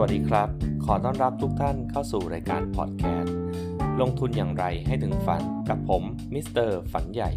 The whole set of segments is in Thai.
วัสดีครับ ขอต้อนรับทุกท่านเข้าสู่รายการพอดแคสต์ ลงทุนอย่างไรให้ถึงฝันกับผมมิสเตอร์ฝันใหญ่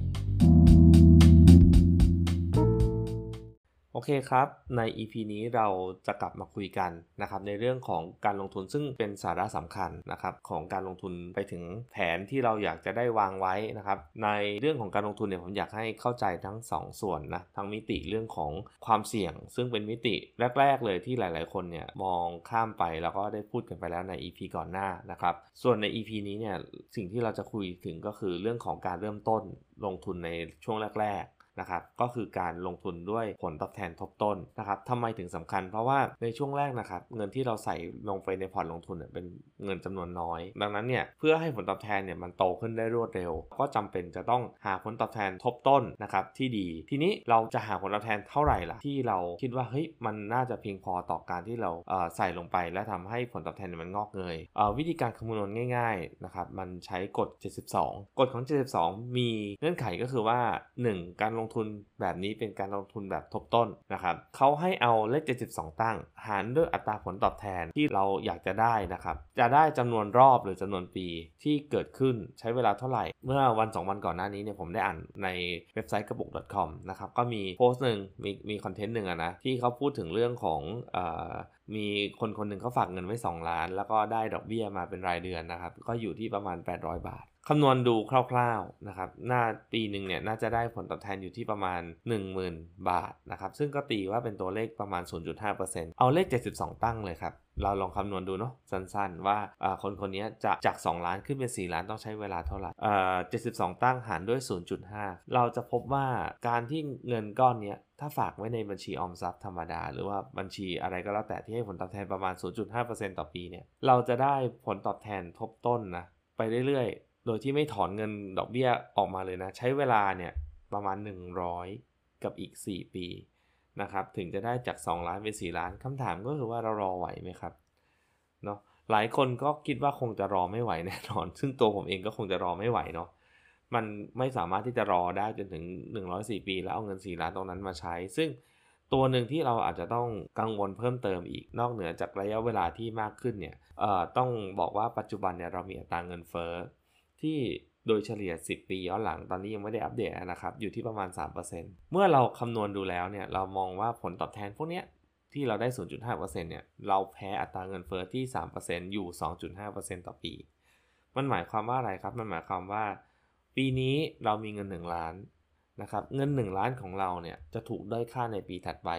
อเคครับ ใน EP นี้เราจะกลับมาคุยกันนะครับในเรื่องของการลงทุนซึ่งเป็นสาระสำคัญนะครับของการลงทุนไปถึงแผนที่เราอยากจะได้วางไว้นะครับในเรื่องของการลงทุนเนี่ยผมอยากให้เข้าใจทั้ง 2 ส่วนนะทั้งมิติเรื่องของความเสี่ยง ซึ่งเป็นมิติแรก ๆ เลยที่หลาย ๆ คนเนี่ยมองข้ามไปแล้วก็ได้พูดกันไปแล้วใน EP ก่อนหน้านะครับส่วนใน EP นี้เนี่ยสิ่งที่เราจะคุยถึงก็คือเรื่องของการเริ่มต้นลงทุนในช่วงแรก ๆ นะครับก็คือการลงทุนด้วยผลตอบแทนทบต้นนะครับทำไมถึงสำคัญ เพราะว่าในช่วงแรกนะครับเงินที่เราใส่ลงไปในพอร์ตลงทุนเนี่ยเป็นเงินจำนวนน้อย ดังนั้นเนี่ยเพื่อให้ผลตอบแทนเนี่ยมันโตขึ้นได้รวดเร็ว ก็จำเป็นจะต้องหาผลตอบแทนทบต้นนะครับที่ดี ทีนี้เราจะหาผลตอบแทนเท่าไหร่ล่ะที่เราคิดว่าเฮ้ยมันน่าจะเพียงพอต่อการที่เราเใส่ลงไป และทำให้ผลตอบแทนนมันงอกเงยเวิธีการคำนวณง่ายๆนะครับมันใช้กฎ 72 กฎของ 72 มีเงื่อนไขก็คือว่า 1 การลงทุนแบบนี้เป็นการลงทุนแบบทบต้นนะครับเขาให้เอาเลข 72 ตั้ง หารด้วยอัตราผลตอบแทนที่เราอยากจะได้นะครับ จะได้จำนวนรอบหรือจำนวนปีที่เกิดขึ้นใช้เวลาเท่าไหร่ เมื่อวัน 2 วันก่อนหน้านี้เนี่ยผมได้อ่านในเว็บไซต์กระปุก .com นะครับก็มีโพสต์หนึ่งมีมีคอนเทนต์หนึ่งอะนะที่เขาพูดถึงเรื่องของออมีคนคนหนึ่งเขาฝากเงินไว้ 2 ล้าน แล้วก็ได้ดอกเบี้ยมาเป็นรายเดือนนะครับ ก็อยู่ที่ประมาณ 800 บาท คำนวณดูคร่าวๆนะครับหน้าปีหนึ่งเนี่ยน่าจะได้ผลตอบแทนอยู่ที่ประมาณ 10,000 บาทนะครับซึ่งก็ตีว่าเป็นตัวเลขประมาณ 0.5%เอาเลข 72 ตั้งเลยครับเราลองคำนวณดูเนาะสั้นๆ ว่าคนคนนี้จะจาก 2 ล้านขึ้นเป็น 4 ล้านต้องใช้เวลาเท่าไหร่อ่า72ตั้งหารด้วย 0.5 เราจะพบว่าการที่เงินก้อนนี้ถ้าฝากไว้ในบัญชีออมทรัพย์ธรรมดา หรือว่าบัญชีอะไรก็แล้วแต่ที่ให้ผลตอบแทนประมาณ 0.5%ต่อปีเนี่ยเราจะได้ผลตอบแทนทบต้นนะไปเรื่อยๆ โดยที่ไม่ถอนเงินดอกเบี้ยออกมาเลยนะ ใช้เวลาเนี่ยประมาณ 100 กับอีก 4 ปีนะครับถึงจะได้จาก 2 ล้านเป็น 4 ล้านคำถามก็คือว่าเรารอไหวไหมครับเนาะหลายคนก็คิดว่าคงจะรอไม่ไหวแน่นอน ซึ่งตัวผมเองก็คงจะรอไม่ไหวเนาะมันไม่สามารถที่จะรอได้จนถึง 104 ปี แล้วเอาเงิน 4 ล้านตรงนั้นมาใช้ ซึ่งตัวหนึ่งที่เราอาจจะต้องกังวลเพิ่มเติมอีกนอกเหนือจากระยะเวลาที่มากขึ้นเนี่ยต้องบอกว่าปัจจุบันเนี่ยเรามีอัตราเงินเฟ้อ ที่โดยเฉลี่ย 10 ปีย้อนหลังตอนนี้ยังไม่ได้อัปเดตนะครับ อยู่ที่ประมาณ 3%เมื่อเราคำนวณดูแล้วเนี่ยเรามองว่าผลตอบแทนพวกนี้ที่เราได้ 0.5%เนี่ยเราแพ้อัตราเงินเฟ้อที่ 3%อยู่ 2.5%ต่อปี มันหมายความว่าอะไรครับ มันหมายความว่า ปีนี้เรามีเงิน 1 ล้านนะครับเงิน 1 ล้านของเราเนี่ยจะถูกด้อยค่าในปีถัดไป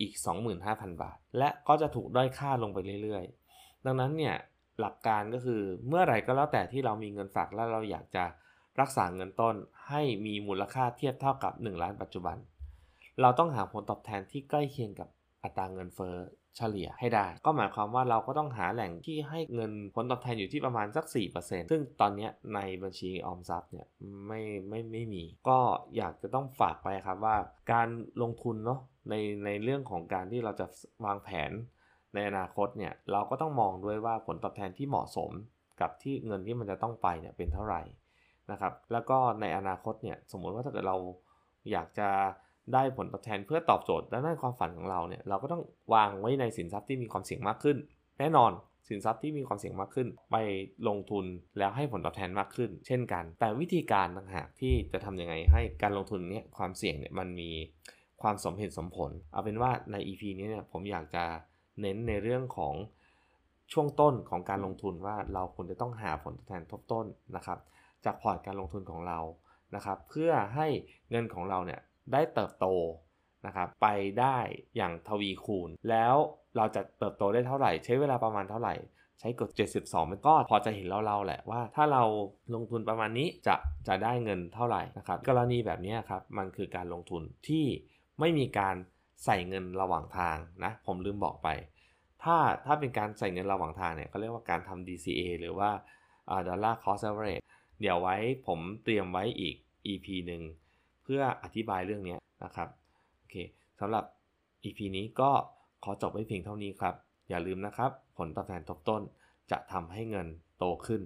อีก 25,000 บาท และก็จะถูกด้อยค่าลงไปเรื่อยๆ ดังนั้นเนี่ย หลักการก็คือเมื่อไหร่ก็แล้วแต่ที่เรามีเงินฝากแล้วเราอยากจะรักษาเงินต้นให้มีมูลค่าเทียบเท่ากับ 1 ล้านปัจจุบัน เราต้องหาผลตอบแทนที่ใกล้เคียงกับอัตราเงินเฟ้อเฉลี่ยให้ได้ ก็หมายความว่าเราก็ต้องหาแหล่งที่ให้เงินผลตอบแทนอยู่ที่ประมาณสัก 4%ซึ่งตอนนี้ในบัญชีออมทรัพย์เนี่ยไม่ไม่ไม่มี ก็อยากจะต้องฝากไปครับว่า การลงทุนเนาะในในเรื่องของการที่เราจะวางแผน ในอนาคตเนี่ยเราก็ต้องมองด้วยว่าผลตอบแทนที่เหมาะสมกับที่เงินที่มันจะต้องไปเนี่ยเป็นเท่าไหร่นะครับ แล้วก็ในอนาคตเนี่ยสมมติว่าถ้าเกิดเราอยากจะได้ผลตอบแทนเพื่อตอบโจทย์ด้านความฝันของเราเนี่ยเราก็ต้องวางไว้ในสินทรัพย์ที่มีความเสี่ยงมากขึ้น แน่นอนสินทรัพย์ที่มีความเสี่ยงมากขึ้น ไปลงทุนแล้วให้ผลตอบแทนมากขึ้น เช่นกัน แต่วิธีการต่างหากที่จะทํำยังไงให้การลงทุนเนี่ยความเสี่ยงเนี่ยมันมีความสมเหตุสมผล เอาเป็นว่าใน EP นี้เนี่ยผมอยากจะ เน้นในเรื่องของช่วงต้นของการลงทุนว่าเราควรจะต้องหาผลตอบแทนทบต้นนะครับ จากพอร์ตการลงทุนของเรานะครับ เพื่อให้เงินของเราเนี่ยได้เติบโตนะครับไปได้อย่างทวีคูณ แล้วเราจะเติบโตได้เท่าไหร่ ใช้เวลาประมาณเท่าไหร่ ใช้กฎ72มันก็พอจะเห็นเราๆแหละว่า ถ้าเราลงทุนประมาณนี้จะจะได้เงินเท่าไหร่นะครับกรณีแบบนี้ครับมันคือการลงทุนที่ไม่มีการใส่เงินระหว่างทางนะผมลืมบอกไป ถ้าถ้าเป็นการใส่เงินระหว่างทางเนี่ยเขาเรียกว่าการทำ DCA หรือว่า dollar cost average เดี๋ยวไว้ผมเตรียมไว้อีก EP หนึ่งเพื่ออธิบายเรื่องนี้นะครับโอเคสำหรับ EP นี้ก็ขอจบไว้เพียงเท่านี้ครับ อย่าลืมนะครับ ผลตอบแทนทบต้นจะทำให้เงินโตขึ้น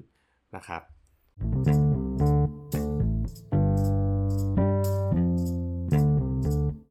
นะครับ